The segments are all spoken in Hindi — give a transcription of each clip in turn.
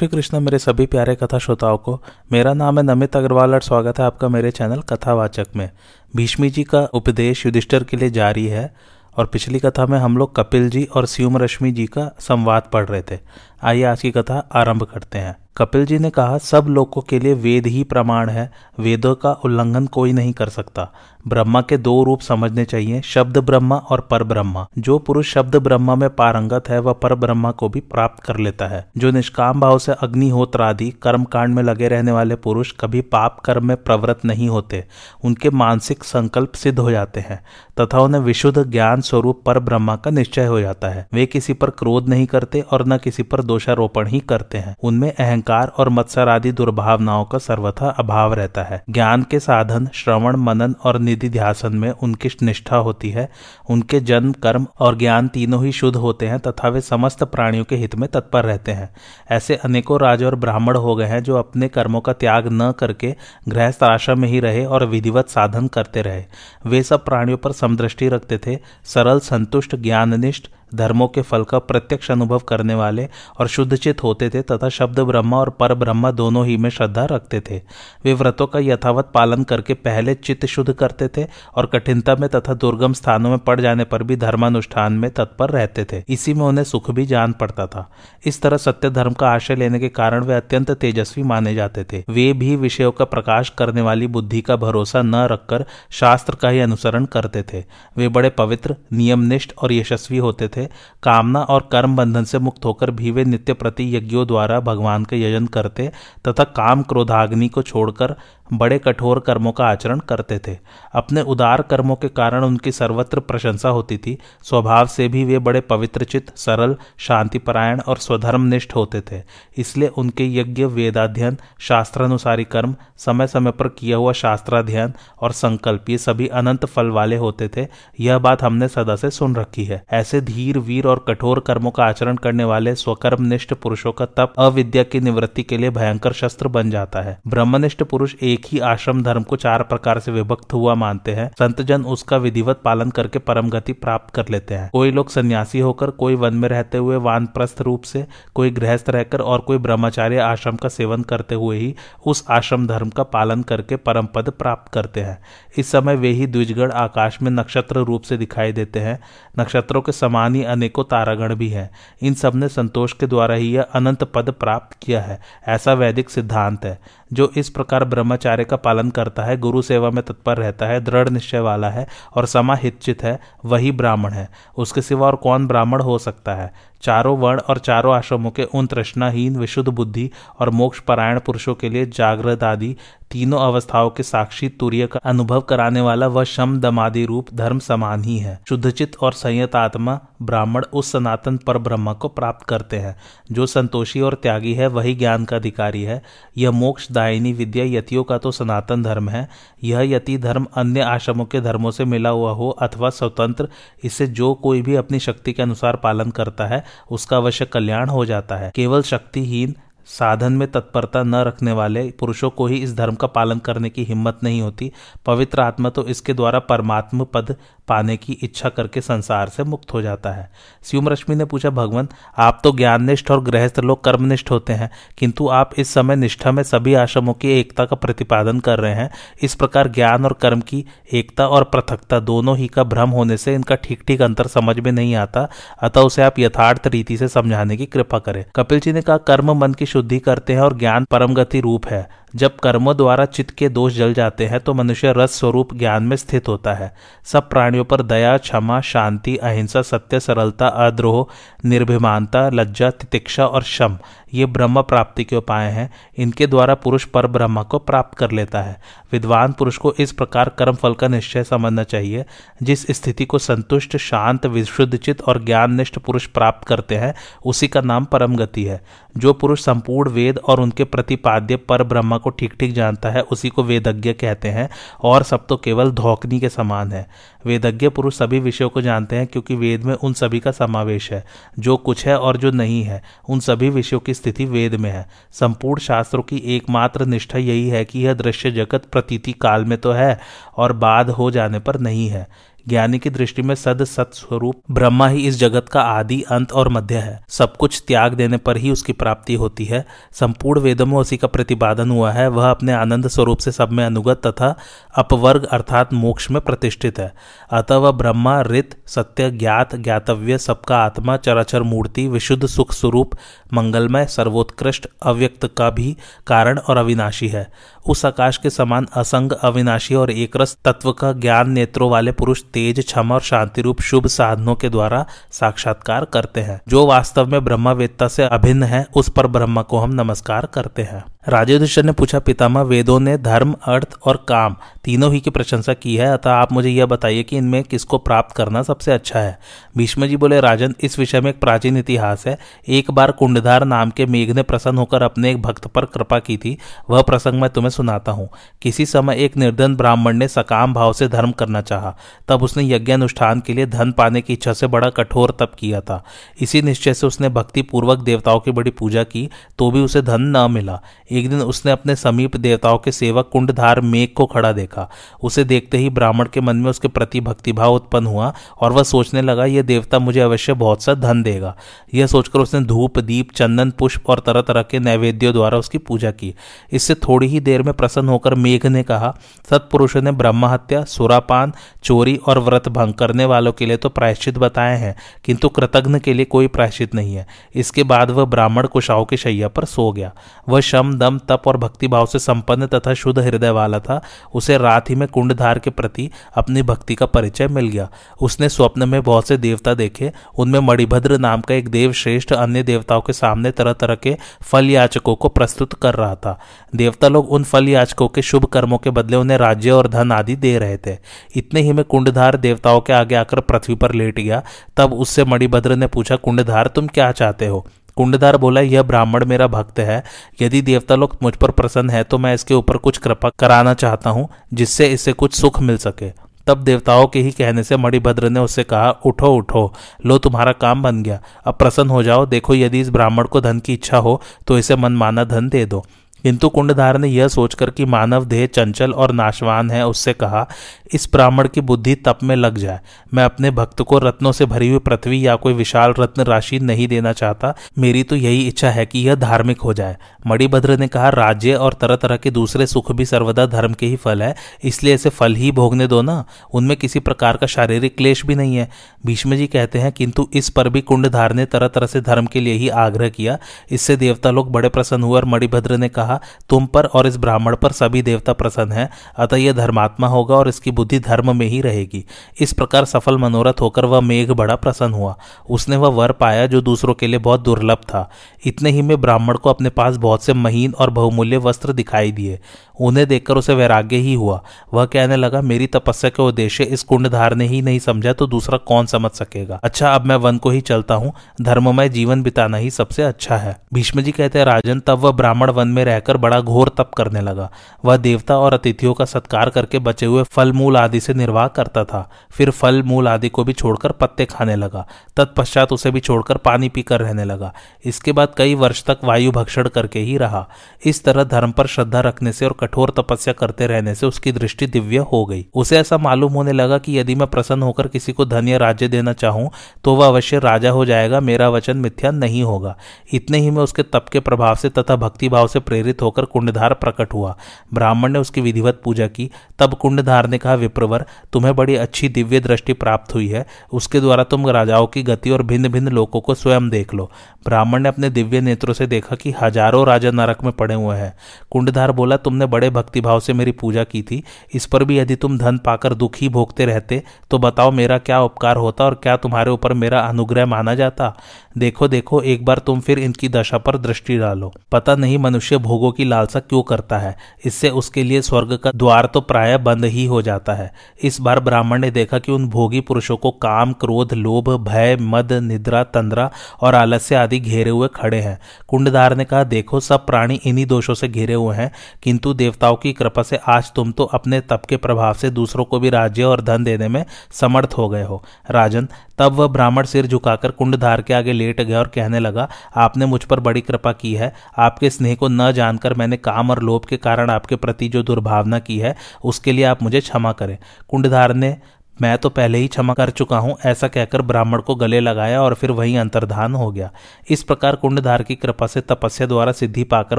श्री कृष्ण मेरे सभी प्यारे कथा श्रोताओं को, मेरा नाम है नमित अग्रवाल और स्वागत है आपका मेरे चैनल कथावाचक में। भीष्मी जी का उपदेश युधिष्ठर के लिए जारी है और पिछली कथा में हम लोग कपिल जी और स्यूम रश्मि जी का संवाद पढ़ रहे थे। आइए आज की कथा आरंभ करते हैं। कपिल जी ने कहा, सब लोगों के लिए वेद ही प्रमाण है, वेदों का उल्लंघन कोई नहीं कर सकता। ब्रह्मा के दो रूप समझने चाहिए, शब्द ब्रह्मा और पर ब्रह्मा। जो पुरुष शब्द ब्रह्मा में पारंगत है, वह पर ब्रह्मा को भी प्राप्त कर लेता है। जो निष्काम भाव से अग्निहोत्र आदि कर्म कांड में लगे रहने वाले पुरुष कभी पाप कर्म में प्रवृत्त नहीं होते। उनके मानसिक संकल्प सिद्ध हो जाते हैं, तथा उन्हें विशुद्ध ज्ञान स्वरूप पर ब्रह्मा का निश्चय हो जाता है। वे किसी पर क्रोध नहीं करते और न किसी पर दोषारोपण ही करते हैं। उनमें अहंकार और मत्सर आदि दुर्भावनाओं का सर्वथा अभाव रहता है। ज्ञान के साधन, श्रवण, मनन और निधि ध्यासन में उनकी निष्ठा होती है। उनके जन्म, कर्म और ज्ञान तीनों ही शुद्ध होते हैं तथा वे समस्त प्राणियों के हित में तत्पर रहते हैं। ऐसे अनेकों राज और ब्राह्मण हो गए हैं जो अपने कर्मों का त्याग न करके गृहस्थ आश्रम में ही रहे और विधिवत साधन करते रहे। वे सब प्राणियों पर समदृष्टि रखते थे। सरल, संतुष्ट, ज्ञाननिष्ठ धर्मों के फल का प्रत्यक्ष अनुभव करने वाले और शुद्धचित होते थे तथा शब्द ब्रह्मा और पर ब्रह्मा दोनों ही में श्रद्धा रखते थे। वे व्रतों का यथावत पालन करके पहले चित्त शुद्ध करते थे और कठिनता में तथा दुर्गम स्थानों में पड़ जाने पर भी धर्मानुष्ठान में तत्पर रहते थे। इसी में उन्हें सुख भी जान पड़ता था। इस तरह सत्य धर्म का आशय लेने के कारण वे अत्यंत तेजस्वी माने जाते थे। वे भी विषयों का प्रकाश करने वाली बुद्धि का भरोसा न रखकर शास्त्र का ही अनुसरण करते थे। वे बड़े पवित्र, नियमनिष्ठ और यशस्वी होते थे। थे, कामना और कर्म बंधन से मुक्त होकर भी वे नित्य प्रति यज्ञों द्वारा भगवान का यजन करते तथा काम क्रोधाग्नि को छोड़कर बड़े कठोर कर्मों का आचरण करते थे। अपने उदार कर्मों के कारण उनकी सर्वत्र प्रशंसा होती थी। स्वभाव से भी वे बड़े पवित्रचित, सरल, शांतिपरायण और स्वधर्मनिष्ठ होते थे। इसलिए उनके यज्ञ, वेदाध्ययन, शास्त्रानुसारी कर्म समय समय पर किया हुआ शास्त्राध्ययन और संकल्प ये सभी अनंत फल वाले होते थे। यह बात हमने सदा से सुन रखी है। ऐसे धीर, वीर और कठोर कर्मों का आचरण करने वाले स्वकर्मनिष्ठ पुरुषों का तप अविद्या की निवृत्ति के लिए भयंकर शस्त्र बन जाता है। ब्रह्मनिष्ठ पुरुष एक एक ही आश्रम धर्म को चार प्रकार से विभक्त हुआ मानते हैं। संत जन उसका विधिवत पालन करके परम गति प्राप्त कर लेते हैं। कोई लोग सन्यासी होकर कोई वन में रहते हुए वानप्रस्थ रूप से, कोई गृहस्थ रहकर और कोई ब्रह्मचार्य आश्रम का सेवन करते हुए ही उस आश्रम धर्म का पालन करके परम पद प्राप्त करते हैं। इस समय वे ही द्विजगढ़ आकाश में नक्षत्र रूप से दिखाई देते हैं। नक्षत्रों के समान ही अनेकों तारागण भी हैं। इन सबने संतोष के द्वारा ही यह अनंत पद प्राप्त किया है। ऐसा वैदिक सिद्धांत है, जो इस प्रकार ब्रह्मचार्य का पालन करता है, गुरु सेवा में तत्पर रहता है, दृढ़ निश्चय वाला है और समाहितचित है, वही ब्राह्मण है। उसके सिवा और कौन ब्राह्मण हो सकता है? चारों वर्ण और चारों आश्रमों के उन तृष्णाहीन, विशुद्ध बुद्धि और मोक्ष परायण पुरुषों के लिए जागृत आदि तीनों अवस्थाओं के साक्षी तूर्य का अनुभव कराने वाला वह शम दमादि रूप धर्म समान ही है। शुद्धचित और संयत आत्मा ब्राह्मण उस सनातन पर ब्रह्म को प्राप्त करते हैं। जो संतोषी और त्यागी है, वही ज्ञान का अधिकारी है। यह मोक्ष दायिनी विद्या यतियों का तो सनातन धर्म है। यह यति धर्म अन्य आश्रमों के धर्मों से मिला हुआ हो अथवा स्वतंत्र इसे जो कोई भी अपनी शक्ति के अनुसार पालन करता है, उसका अवश्य कल्याण हो जाता है। केवल शक्तिहीन साधन में तत्परता न रखने वाले पुरुषों को ही इस धर्म का पालन करने की हिम्मत नहीं होती। पवित्र आत्मा तो इसके द्वारा परमात्म पद पाने की इच्छा करके संसार से मुक्त हो जाता है। स्यूम रश्मि ने पूछा, भगवान, आप तो ज्ञाननिष्ठ और गृहस्थ लोग कर्मनिष्ठ होते हैं, किंतु आप इस समय निष्ठा में सभी आश्रमों की एकता का प्रतिपादन कर रहे हैं। इस प्रकार ज्ञान और कर्म की एकता और पृथकता दोनों ही का भ्रम होने से इनका ठीक ठीक अंतर समझ में नहीं आता। अतः उसे आप यथार्थ रीति से समझाने की कृपा करें। कपिल जी ने कहा, कर्म मन की शुद्धि करते हैं और ज्ञान परम गति रूप है। जब कर्मों द्वारा चित्त के दोष जल जाते हैं तो मनुष्य रस स्वरूप ज्ञान में स्थित होता है। सब प्राणियों पर दया, क्षमा, शांति, अहिंसा, सत्य, सरलता, अद्रोह, निर्भिमानता, लज्जा, तितिक्षा और शम, ये ब्रह्म प्राप्ति के उपाय हैं। इनके द्वारा पुरुष पर ब्रह्म को प्राप्त कर लेता है। विद्वान पुरुष को इस प्रकार कर्म फल का निश्चय समझना चाहिए। जिस स्थिति को संतुष्ट, शांत विशुद्धचित और ज्ञाननिष्ठ पुरुष प्राप्त करते हैं, उसी का नाम परम गति है। जो पुरुष संपूर्ण वेद और उनके प्रतिपाद्य पर ब्रह्म को ठीक ठीक जानता है, उसी को वेदज्ञ कहते हैं और सब तो केवल धोकनी के समान है। वेदज्ञ पुरुष सभी विषयों को जानते हैं क्योंकि वेद में उन सभी का समावेश है, जो कुछ है और जो नहीं है, उन सभी विषयों की स्थिति वेद में है। संपूर्ण शास्त्रों की एकमात्र निष्ठा यही है कि यह दृश्य जगत प्रतीति काल में तो है और बाद हो जाने पर नहीं है। ज्ञानी की दृष्टि में सद सत स्वरूप ब्रह्मा ही इस जगत का आदि, अंत और मध्य है। सब कुछ त्याग देने पर ही उसकी प्राप्ति होती है। संपूर्ण वेदों में उसी का प्रतिपादन हुआ है। वह अपने आनंद स्वरूप से सब में अनुगत तथा अपवर्ग अर्थात मोक्ष में प्रतिष्ठित है। अतः वह ब्रह्मा रित सत्य, ज्ञात, ज्ञातव्य, सबका आत्मा, चराचर मूर्ति, विशुद्ध, सुख स्वरूप, मंगलमय, सर्वोत्कृष्ट, अव्यक्त का भी कारण और अविनाशी है। उस आकाश के समान असंग, अविनाशी और एकरस तत्व का ज्ञान नेत्रों वाले पुरुष तेज, क्षम और शांति रूप शुभ साधनों के द्वारा साक्षात्कार करते हैं। जो वास्तव में ब्रह्मवेत्ता से अभिन्न है, उस पर ब्रह्म को हम नमस्कार करते हैं। राजेश्वर ने पूछा, पितामह, वेदों ने धर्म, अर्थ और काम तीनों ही की प्रशंसा की है? अतः आप मुझे यह बताइए कि इनमें किसको प्राप्त करना सबसे अच्छा है? भीष्म जी बोले, राजन, इस विषय में एक प्राचीन इतिहास है। एक बार कुंडधार नाम के मेघ ने प्रसन्न होकर अपने एक भक्त पर कृपा की थी। वह प्रसंग मैं तुम्हें सुनाता हूँ। किसी समय एक निर्धन ब्राह्मण ने सकाम भाव से धर्म करना चाहा। तब उसने यज्ञ अनुष्ठान के लिए धन पाने की इच्छा से बड़ा कठोर तप किया था। इसी निश्चय से उसने भक्तिपूर्वक देवताओं की बड़ी पूजा की तो भी उसे धन न मिला। एक दिन उसने अपने समीप देवताओं के सेवक कुंडधार मेघ को खड़ा देखा। उसे देखते ही ब्राह्मण के मन में उसके प्रति भक्तिभाव उत्पन्न हुआ और वह सोचने लगा, यह देवता मुझे अवश्य बहुत सा धन देगा। यह सोचकर उसने धूप, दीप, चंदन, पुष्प और तरह तरह के नैवेद्यों द्वारा उसकी पूजा की। इससे थोड़ी ही देर में प्रसन्न होकर मेघ ने कहा, सत्पुरुषों ने ब्रह्म हत्या, सुरापान, चोरी और व्रत भंग करने वालों के लिए तो प्रायश्चित बताए हैं, किंतु कृतघ्न के लिए कोई प्रायश्चित नहीं है। इसके बाद वह ब्राह्मण कुशाओं की शैया पर सो गया। वह शम दम, तप और भक्तिभाव से संपन्न तथा शुद्ध हृदय वाला था। उसे रात ही में कुंडधार के प्रति अपनी भक्ति का परिचय मिल गया। उसने स्वप्न में बहुत से देवता देखे। उनमें मणिभद्र नाम का एक देव श्रेष्ठ अन्य देवताओं के सामने तरह तरह के फल याचकों को प्रस्तुत कर रहा था। देवता लोग उन फल याचकों के शुभ कर्मों के बदले उन्हें राज्य और धन आदि दे रहे थे। इतने ही में कुंडधार देवताओं के आगे आकर पृथ्वी पर लेट गया। तब उससे मणिभद्र ने पूछा, कुंडधार, तुम क्या चाहते हो? कुंडदार बोला, यह ब्राह्मण मेरा भक्त है। यदि देवता लोग मुझ पर प्रसन्न है तो मैं इसके ऊपर कुछ कृपा कराना चाहता हूँ, जिससे इसे कुछ सुख मिल सके। तब देवताओं के ही कहने से मणिभद्र ने उससे कहा, उठो उठो। लो, तुम्हारा काम बन गया। अब प्रसन्न हो जाओ। देखो, यदि इस ब्राह्मण को धन की इच्छा हो तो इसे मनमाना धन दे दो। किंतु कुंडधार ने यह सोचकर कि मानव देह चंचल और नाशवान है, उससे कहा, इस ब्राह्मण की बुद्धि तप में लग जाए। मैं अपने भक्त को रत्नों से भरी हुई पृथ्वी या कोई विशाल रत्न राशि नहीं देना चाहता। मेरी तो यही इच्छा है कि यह धार्मिक हो जाए। मणिभद्र ने कहा, राज्य और तरह तरह के दूसरे सुख भी सर्वदा धर्म के ही फल है। इसलिए ऐसे फल ही भोगने दो ना। उनमें किसी प्रकार का शारीरिक क्लेश भी नहीं है। भीष्म जी कहते हैं, किंतु इस पर भी कुंडधार ने तरह तरह से धर्म के लिए ही आग्रह किया। इससे देवता लोग बड़े प्रसन्न हुए। और मणिभद्र ने कहा तुम पर और इस ब्राह्मण पर सभी देवता प्रसन्न हैं, अतः यह धर्मात्मा होगा और इसकी बुद्धि धर्म में ही रहेगी। इस प्रकार सफल मनोरथ होकर वह मेघ बड़ा प्रसन्न हुआ। उसने वह वर पाया जो दूसरों के लिए बहुत दुर्लभ था। इतने ही में ब्राह्मण को अपने पास बहुत से महीन और बहुमूल्य वस्त्र दिखाई दिए। उन्हें देखकर उसे वैराग्य ही हुआ। वह कहने लगा, मेरी तपस्या के उद्देश्य इस कुंडधार ने ही नहीं समझा तो दूसरा कौन समझ सकेगा? अच्छा अब मैं वन को ही चलता हूँ। धर्ममय जीवन बिताना ही सबसे अच्छा है। भीष्म जी कहते हैं, राजन, तब वह ब्राह्मण वन में रहकर बड़ा घोर तप करने लगा। वह देवता और अतिथियों का सत्कार करके बचे हुए फल मूल आदि से निर्वाह करता था। फिर फल मूल आदि को भी छोड़कर पत्ते खाने लगा। तत्पश्चात उसे भी छोड़कर पानी पीकर रहने लगा। इसके बाद कई वर्ष तक वायु भक्षण करके ही रहा। इस तरह धर्म पर श्रद्धा रखने से और कठोर तपस्या करते रहने से उसकी दृष्टि दिव्य हो गई। उसे ऐसा मालूम होने लगा कि यदि मैं प्रसन्न होकर किसी को धन या राज्य देना चाहूँ तो वह अवश्य राजा हो जाएगा, मेरा वचन मिथ्या नहीं होगा। इतने ही में उसके तप के प्रभाव से तथा भक्तिभाव से प्रेरित होकर कुंडधार प्रकट हुआ। ब्राह्मण ने उसकी विधिवत पूजा की। तब कुंडधार ने कहा, विप्रवर, तुम्हें बड़ी अच्छी दिव्य दृष्टि प्राप्त हुई है। उसके द्वारा तुम राजाओं की गति और भिन्न भिन्न लोगों को स्वयं देख लो। ब्राह्मण ने अपने दिव्य नेत्रों से देखा कि हज़ारों राजा नरक में पड़े हुए हैं। कुंडधार बोला, तुमने बड़े भक्तिभाव से मेरी पूजा की थी। इस पर भी यदि तुम धन पाकर दुख ही भोगते रहते तो बताओ मेरा क्या उपकार होता और क्या तुम्हारे ऊपर मेरा अनुग्रह माना जाता? देखो देखो, एक बार तुम फिर इनकी दशा पर दृष्टि डालो। पता नहीं मनुष्य भोगों की लालसा क्यों करता है। इससे उसके लिए स्वर्ग का द्वार तो प्राय बंद ही हो जाता है। इस बार ब्राह्मण ने देखा कि उन भोगी पुरुषों को काम, क्रोध, लोभ, भय, मद, निद्रा, तंद्रा और आलस्य आदि घेरे हुए खड़े हैं। कुंडदार ने कहा, देखो, सब प्राणी इन्हीं दोषों से घिरे हुए हैं, किंतु देवताओं की कृपा से आज तुम तो अपने तप के प्रभाव से दूसरों को भी राज्य और धन देने में समर्थ हो गए हो। राजन, तब वह ब्राह्मण सिर झुकाकर कुंडधार के आगे लेट गया और कहने लगा, आपने मुझ पर बड़ी कृपा की है। आपके स्नेह को न जानकर मैंने काम और लोभ के कारण आपके प्रति जो दुर्भावना की है, उसके लिए आप मुझे क्षमा करें। कुंडधार ने मैं तो पहले ही क्षमा कर चुका हूँ, ऐसा कहकर ब्राह्मण को गले लगाया और फिर वही अंतर्धान हो गया। इस प्रकार कुंडधार की कृपा से तपस्या द्वारा सिद्धि पाकर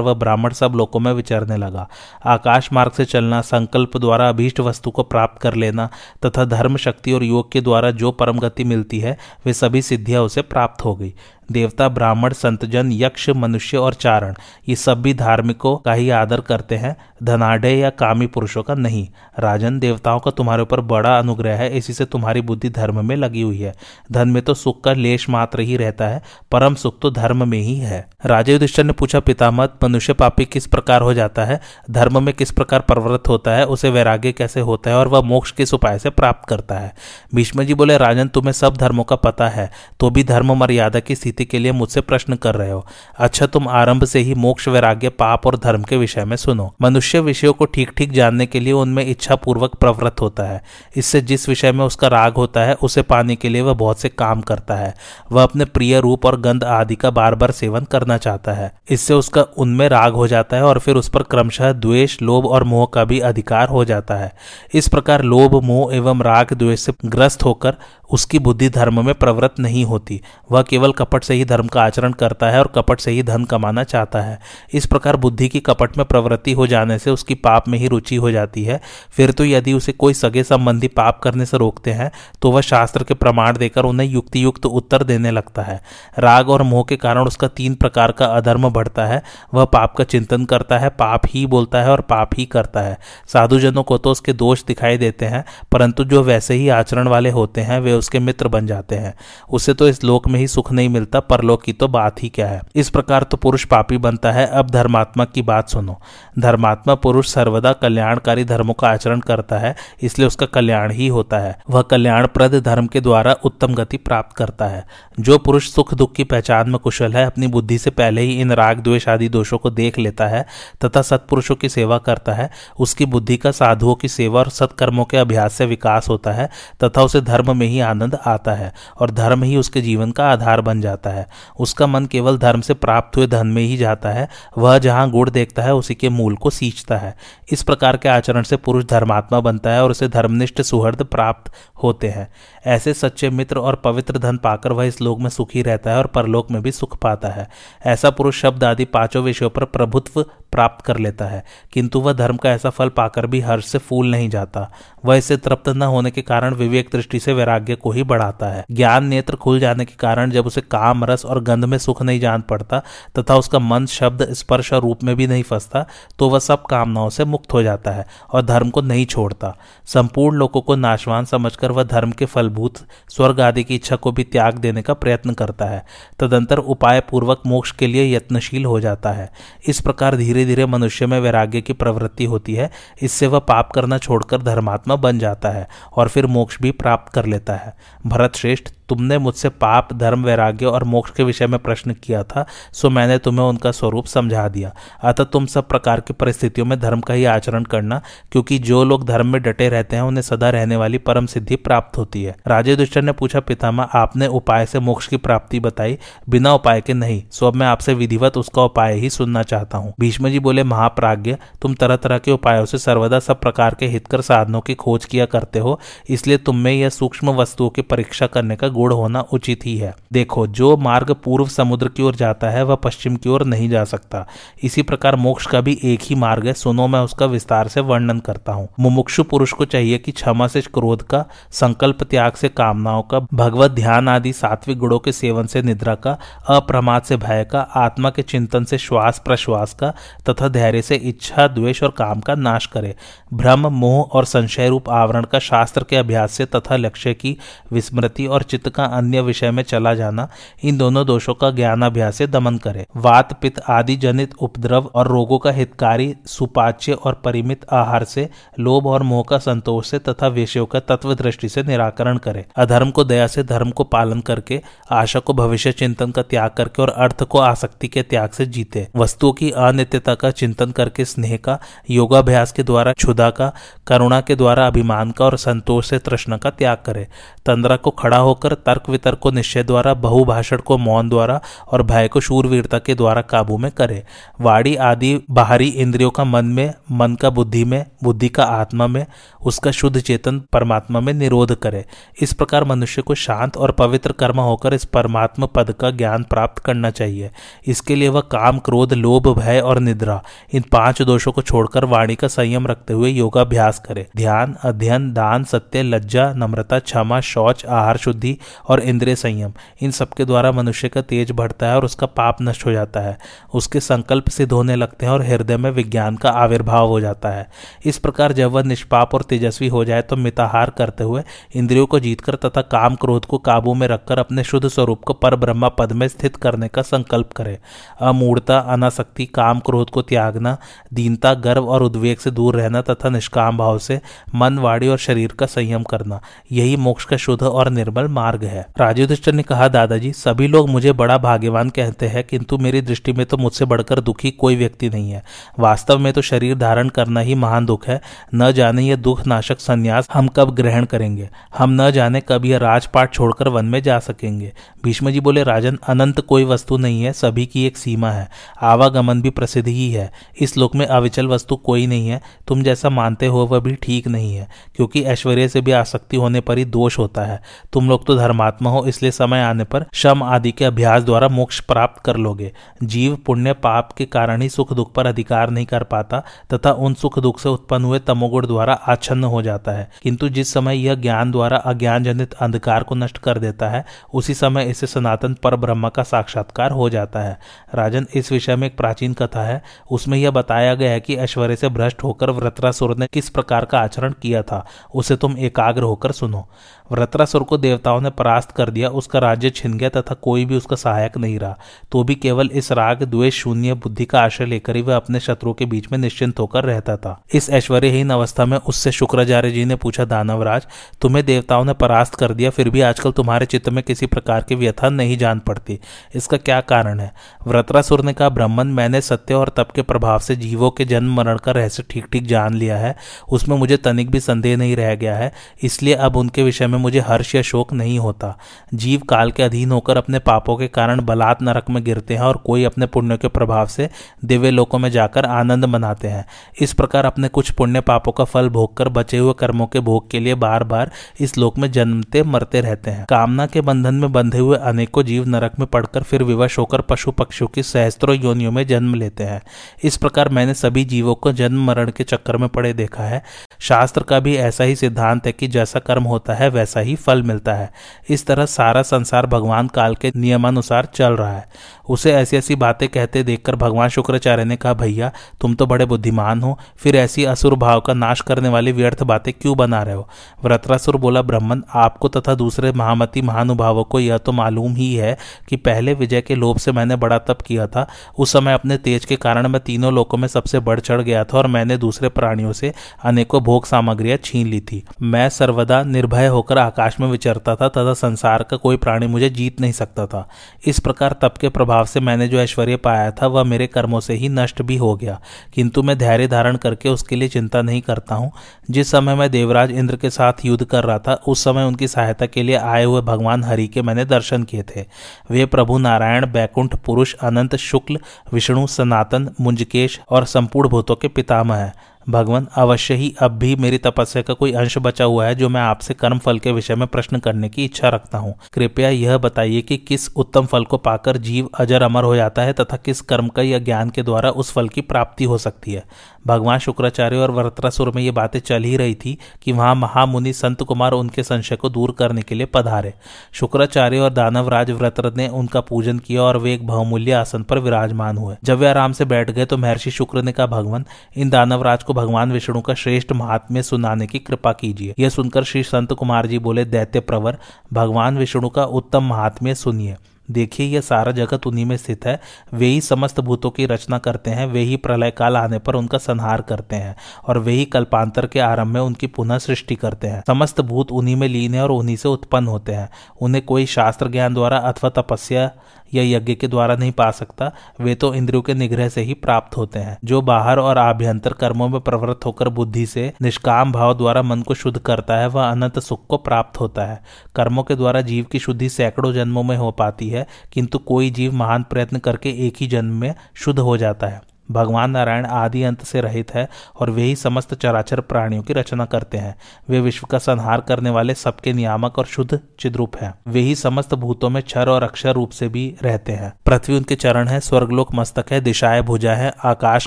वह ब्राह्मण सब लोगों में विचरने लगा। आकाश मार्ग से चलना, संकल्प द्वारा अभीष्ट वस्तु को प्राप्त कर लेना, तथा धर्म, शक्ति और योग के द्वारा जो परम गति मिलती है, वे सभी सिद्धियाँ उसे प्राप्त हो गई। देवता, ब्राह्मण, संतजन, यक्ष, मनुष्य और चारण, ये सब भी धार्मिकों का ही आदर करते हैं। धनाढ़ या कामी पुरुषों का नहीं। राजन देवताओं का तुम्हारे ऊपर बड़ा अनुग्रह है, इसी से तुम्हारी बुद्धि धर्म में लगी हुई है। धन में तो सुख का लेश मात्र ही रहता है, परम सुख तो धर्म में ही है। राजा युधिष्ठर ने पूछा पितामत मनुष्य पापी किस प्रकार हो जाता है? धर्म में किस प्रकार प्रवृत्त होता है? उसे वैराग्य कैसे होता है और वह मोक्ष किस उपाय से प्राप्त करता है? भीष्म जी बोले, राजन, तुम्हें सब धर्मों का पता है तो भी धर्म मर्यादा की स्थिति के लिए मुझसे प्रश्न कर रहे हो। अच्छा तुम आरंभ से ही मोक्ष, वैराग्य, पाप और धर्म के विषय में सुनो। मनुष्य विषयों को ठीक ठीक जानने के लिए उनमें इच्छा पूर्वक प्रवृत्त होता है। इससे जिस विषय में उसका राग होता है, उसे पाने के लिए वह बहुत से काम करता है। वह अपने प्रिय रूप और गंध आदि का बार बार सेवन करना चाहता है। इससे उसका उनमें राग हो जाता है और फिर उस पर क्रमशः द्वेष, लोभ और मोह का भी अधिकार हो जाता है। इस प्रकार लोभ, मोह एवं राग, द्वेष से ग्रस्त होकर उसकी बुद्धि धर्म में प्रवृत्त नहीं होती। वह केवल कपट से ही धर्म का आचरण करता है और कपट से ही धन कमाना चाहता है। इस प्रकार बुद्धि की कपट में प्रवृत्ति हो जाने से उसकी पाप में ही रुचि हो जाती है। फिर तो यदि उसे कोई सगे संबंधी पाप करने से रोकते हैं तो वह शास्त्र के प्रमाण देकर उन्हें युक्ति युक्त उत्तर देने लगता है। राग और मोह के कारण उसका तीन प्रकार का अधर्म बढ़ता है। वह पाप का चिंतन करता है, पाप ही बोलता है और पाप ही करता है। साधुजनों को तो उसके दोष दिखाई देते हैं, परंतु जो वैसे ही आचरण वाले होते हैं, वे उसके मित्र बन जाते हैं। उसे तो इस लोक में ही सुख नहीं मिलता, परलोक की तो बात ही क्या है? इस प्रकार तो पुरुष पापी बनता है। अब धर्मात्मा की बात सुनो। धर्मात्मा पुरुष सर्वदा कल्याणकारी धर्मों का आचरण करता है, इसलिए उसका कल्याण ही होता है। वह कल्याण प्रद धर्म के द्वारा उत्तम गति प्राप्त करता है। जो पुरुष सुख दुख की पहचान में कुशल है, अपनी बुद्धि से पहले ही इन राग, द्वेष आदि दोषों को देख लेता है तथा सत्पुरुषों की सेवा करता है। उसकी बुद्धि का साधुओं की सेवा और सत्कर्मों के अभ्यास से विकास होता है तथा उसे धर्म में ही आनंद आता है और धर्म ही उसके जीवन का आधार बन जाता है। उसका मन केवल धर्म से प्राप्त हुए धन में ही जाता है, वह जहाँ गुड़ देखता है, उसी के मूल को सींचता है। इस प्रकार के आचरण से पुरुष धर्मात्मा बनता है और उसे धर्मनिष्ठ सुहृद प्राप्त होते हैं। ऐसे सच्चे मित्र और पवित्र धन पाकर वह इस लोक में सुखी रहता है और परलोक में भी सुख पाता है। ऐसा पुरुष शब्द आदि पाँचों विषयों पर प्रभुत्व प्राप्त कर लेता है, किंतु वह धर्म का ऐसा फल पाकर भी हर्ष से फूल नहीं जाता। वह इससे तृप्त न होने के कारण विवेक दृष्टि से वैराग्य को ही बढ़ाता है। ज्ञान नेत्र खुल जाने के कारण जब उसे काम, रस और गंध में सुख नहीं जान पड़ता, तथा उसका मन, शब्द, स्पर्श और रूप में भी नहीं फंसता तो वह सब कामनाओं से मुक्त हो जाता है और धर्म को नहीं छोड़ता। संपूर्ण लोगों को नाशवान समझकर वह धर्म के फलभूत स्वर्ग आदि की इच्छा को भी त्याग देने का प्रयत्न करता है। तदंतर उपाय पूर्वक मोक्ष के लिए यत्नशील हो जाता है। इस प्रकार धीरे धीरे मनुष्य में वैराग्य की प्रवृत्ति होती है। इससे वह पाप करना छोड़कर धर्मात्मा बन जाता है और फिर मोक्ष भी प्राप्त कर लेता है। भरत श्रेष्ठ तुमने मुझसे पाप, धर्म, वैराग्य और मोक्ष के विषय में प्रश्न किया था, सो मैंने तुम्हें उनका स्वरूप समझा दिया। अतः तुम सब प्रकार की परिस्थितियों में धर्म का ही आचरण करना, क्योंकि जो लोग धर्म में डटे रहते हैं, उन्हें सदा रहने वाली परम सिद्धि प्राप्त होती है। राजे दुष्टर ने पूछा पितामा आपने उपाय से मोक्ष की प्राप्ति बताई? बिना उपाय के नहीं, सो अब मैं आपसे विधिवत उसका उपाय ही सुनना चाहता हूँ। भीष्म जी बोले, महाप्राज्ञ, तुम तरह तरह के उपायों से सर्वदा सब प्रकार के हितकर साधनों की खोज किया करते हो, इसलिए तुम में यह सूक्ष्म वस्तुओं की परीक्षा करने का गुण होना उचित ही है। देखो, जो मार्ग पूर्व समुद्र की ओर जाता है, वह पश्चिम की ओर नहीं जा सकता। इसी प्रकार मोक्ष का भी एक ही मार्ग है। सुनो, मैं उसका विस्तार से वर्णन करता हूँ। मुमुक्षु पुरुष को चाहिए कि क्षमा से क्रोध का, संकल्प त्याग से कामनाओं का, भगवत ध्यान आदि सात्विक गुणों के सेवन से निद्रा का, अप्रमाद से भय का, आत्मा के चिंतन से श्वास प्रश्वास का, तथा धैर्य से इच्छा, द्वेष और काम का नाश करे। भ्रम, मोह और संशय रूप आवरण का शास्त्र के अभ्यास से तथा लक्ष्य की विस्मृति और चित्त का अन्य विषय में चला जाना, इन दोनों दोषों का ज्ञान अभ्यास से दमन करे। वात, पित्त आदि जनित उपद्रव और रोगों का हितकारी, सुपाच्य और परिमित आहार से लोभ और मोह का संतोष से तथा विषयों का तत्व दृष्टि से निराकरण करे। अधर्म को दया से धर्म को पालन करके, आशा को भविष्य चिंतन का त्याग करके और अर्थ को आसक्ति के त्याग से जीते। वस्तुओं की अनित्यता का चिंतन करके, स्नेह का, योगाभ्यास के द्वारा क्षुदा का, करुणा के द्वारा अभिमान का और संतोष से तृष्णा का त्याग करे। तंद्रा को खड़ा होकर तर्क वितर्क को निश्चय द्वारा, बहुभाषण को मौन द्वारा और भय को शूरवीरता के द्वारा काबू में करे। वाणी आदि बाहरी इंद्रियों का मन में, मन का बुद्धि में, बुद्धि का आत्मा में, उसका शुद्ध चेतन परमात्मा में निरोध करे। इस प्रकार मनुष्य को शांत और पवित्र कर्म होकर इस परमात्मा पद का ज्ञान प्राप्त करना चाहिए। इसके लिए वह काम, क्रोध, लोभ, भय और निद्रा, इन पाँच दोषों को छोड़कर वाणी का संयम रखते हुए योगाभ्यास करे। ध्यान, अध्ययन, दान, सत्य, लज्जा, नम्रता, क्षमा, शौच, आहार शुद्धि और इंद्रिय संयम। इन सबके द्वारा मनुष्य का तेज बढ़ता है और उसका पाप नष्ट हो जाता है। उसके संकल्प सिद्ध होने लगते हैं और हृदय में विज्ञान का आविर्भाव हो जाता है। इस प्रकार जब वह निष्पाप और तेजस्वी हो जाए तो मिताहार करते हुए इंद्रियों को जीतकर तथा काम क्रोध को काबू में रखकर अपने शुद्ध स्वरूप को पर ब्रह्मा पद में स्थित करने का संकल्प करे। अमूर्ता, अनासक्ति, काम क्रोध को त्यागना, दीनता, गर्व और उद्वेग से दूर रहना तथा निष्काम भाव से मन, वाणी और शरीर का संयम करना, यही मोक्ष का शुद्ध और निर्मल मार्ग है। राजुधिष्ठ ने कहा, दादाजी, सभी लोग मुझे बड़ा भाग्यवान कहते हैं, किंतु मेरी दृष्टि में तो मुझसे बढ़कर दुखी कोई व्यक्ति नहीं है। वास्तव में तो शरीर धारण करना ही महान दुख है। न जाने यह दुख नाशक संन्यास हम कब ग्रहण करेंगे। हम न जाने कब यह राजपाट छोड़कर वन में जा सकेंगे। भीष्म जी बोले, राजन, अनंत कोई वस्तु नहीं है, सभी की एक सीमा है। आवागमन भी प्रसिद्ध ही है। इस लोक में अविचल वस्तु कोई नहीं है। तुम जैसा मानते हो, वह भी ठीक नहीं है, क्योंकि ऐश्वर्य से भी आसक्ति होने पर ही दोष होता है। तुम लोग तो धर्मात्मा हो, इसलिए समय आने पर शम आदि के अभ्यास द्वारा मोक्ष प्राप्त कर लोगे। जीव पुण्य पाप के कारण ही सुख दुख पर अधिकार नहीं कर पाता, तथा उन सुख दुख से उत्पन्न हुए तमोगुण द्वारा आच्छन्न हो जाता है। किंतु जिस समय यह ज्ञान द्वारा अज्ञान जनित अंधकार को नष्ट कर देता है, उसी समय इसे सनातन पर ब्रह्म का साक्षात्कार हो जाता है। राजन, इस विषय में एक प्राचीन कथा है। उसमें यह बताया गया है कि ऐश्वर्य से भ्रष्ट होकर व्रतरासुर ने किस प्रकार का आचरण किया था, उसे तुम एकाग्र होकर सुनो। व्रतरासुर को देवताओं ने परास्त कर दिया, उसका राज्य छिन गया तथा कोई भी उसका सहायक नहीं रहा। तो भी केवल इस राग, द्वेष, शून्य, बुद्धि का आश्रय लेकर ही वह अपने शत्रुओं के बीच में निश्चिंत होकर रहता था। इस ऐश्वर्यहीन अवस्था में उससे शुक्राचार्य जी ने पूछा, दानवराज, तुम्हें देवताओं ने परास्त कर दिया, फिर भी आजकल तुम्हारे चित्त में किसी प्रकार की व्यथा नहीं जान पड़ती। इसका क्या कारण है? व्रतरासुर ने कहा, ब्राह्मण, मैंने सत्य और तप के प्रभाव से जीवों के जन्म मरण का रहस्य ठीक ठीक जान लिया है। उसमें मुझे तनिक भी संदेह नहीं रह गया है। इसलिए अब उनके विषय में मुझे हर्ष या शोक नहीं होता। जीव काल के अधीन होकर अपने पापों के कारण बलात् नरक में गिरते हैं और कोई अपने पुण्यों के प्रभाव से दिव्य लोकों में जाकर आनंद मनाते हैं। इस प्रकार अपने कुछ पुण्य पापों का फल भोग कर बचे हुए कर्मों के भोग के लिए बार बार इस लोक में जन्मते मरते रहते हैं। कामना के बंधन में बंधे हुए अनेकों जीव नरक में पड़कर फिर विवश होकर पशु पक्षियों की सहस्त्रों योनियों में जन्म लेते हैं। इस प्रकार मैंने सभी जीवों को जन्म मरण के चक्कर में पड़े देखा है। शास्त्र का भी ऐसा ही सिद्धांत है कि जैसा कर्म होता है, वैसा ही फल मिलता है। इस तरह सारा संसार भगवान काल के नियमानुसार चल रहा है। उसे ऐसी ऐसी बातें कहते देखकर भगवान शुक्राचार्य ने कहा, भैया, तुम तो बड़े बुद्धिमान हो। फिर ऐसी असुर भाव का नाश करने वाली व्यर्थ बातें क्यों बना रहे हो? व्रतरासुर बोला ब्राह्मण आपको तथा दूसरे महामती महानुभावों को यह तो मालूम ही है कि पहले विजय के लोभ से मैंने बड़ा तप किया था। उस समय अपने तेज के कारण मैं तीनों लोकों में सबसे बढ़ चढ़ गया था और मैंने दूसरे प्राणियों से अनेकों भोग सामग्रियाँ छीन ली थी। मैं सर्वदा निर्भय होकर आकाश में विचरता था तथा संसार का कोई प्राणी मुझे जीत नहीं सकता था। इस प्रकार तप के प्रभाव से मैंने जो ऐश्वर्य पाया था, वह मेरे कर्मों से ही नष्ट भी हो गया। किंतु मैं धैर्य धारण करके उसके लिए चिंता नहीं करता हूँ। जिस समय मैं देवराज इंद्र के साथ युद्ध कर रहा था, उस समय उनकी सहायता के लिए आए हुए भगवान हरि के मैंने दर्शन किए थे। वे प्रभु नारायण, बैकुंठ, पुरुष, अनंत, शुक्ल, विष्णु, सनातन, मुंजकेश और संपूर्ण भूतों के पितामह है। भगवान, अवश्य ही अब भी मेरी तपस्या का कोई अंश बचा हुआ है जो मैं आपसे कर्म फल के विषय में प्रश्न करने की इच्छा रखता हूँ। कृपया यह बताइए कि किस उत्तम फल को पाकर जीव अजर अमर हो जाता है तथा किस कर्म का या ज्ञान के द्वारा उस फल की प्राप्ति हो सकती है। भगवान शुक्राचार्य और वर्त्रासुर में ये बातें चल ही रही थी कि वहाँ महामुनि संत कुमार उनके संशय को दूर करने के लिए पधारे। शुक्राचार्य और दानवराज व्रत ने उनका पूजन किया और वे एक बहुमूल्य आसन पर विराजमान हुए। जब वे आराम से बैठ गए तो महर्षि शुक्र ने कहा, भगवान, इन दानवराज को भगवान विष्णु का श्रेष्ठ महात्म्य सुनाने की कृपा कीजिए। यह सुनकर श्री संत कुमार जी बोले, दैत्य प्रवर, भगवान विष्णु का उत्तम महात्म्य सुनिए। देखिए, यह सारा जगत उन्हीं में स्थित है। वे ही समस्त भूतों की रचना करते हैं, वे ही प्रलय काल आने पर उनका संहार करते हैं और वे ही कल्पांतर के आरंभ में उनकी पुनः सृष्टि करते हैं। समस्त भूत उन्हीं में लीन है और उन्हीं से उत्पन्न होते हैं। उन्हें कोई शास्त्र ज्ञान द्वारा अथवा तपस्या या यज्ञ के द्वारा नहीं पा सकता, वे तो इंद्रियों के निग्रह से ही प्राप्त होते हैं, जो बाहर और आभ्यंतर कर्मों में प्रवृत्त होकर बुद्धि से, निष्काम भाव द्वारा मन को शुद्ध करता है, वह अनंत सुख को प्राप्त होता है। कर्मों के द्वारा जीव की शुद्धि सैकड़ों जन्मों में हो पाती है, किंतु कोई जीव महान प्रयत्न करके एक ही जन्म में शुद्ध हो जाता है। भगवान नारायण आदि अंत से रहित है और वे ही समस्त चराचर प्राणियों की रचना करते हैं। वे विश्व का संहार करने वाले सबके नियामक और शुद्ध चिद्रूप है। वे ही समस्त भूतों में क्षर और अक्षर रूप से भी रहते हैं। पृथ्वी उनके चरण है, स्वर्गलोक मस्तक है, दिशाएँ भुजा है, आकाश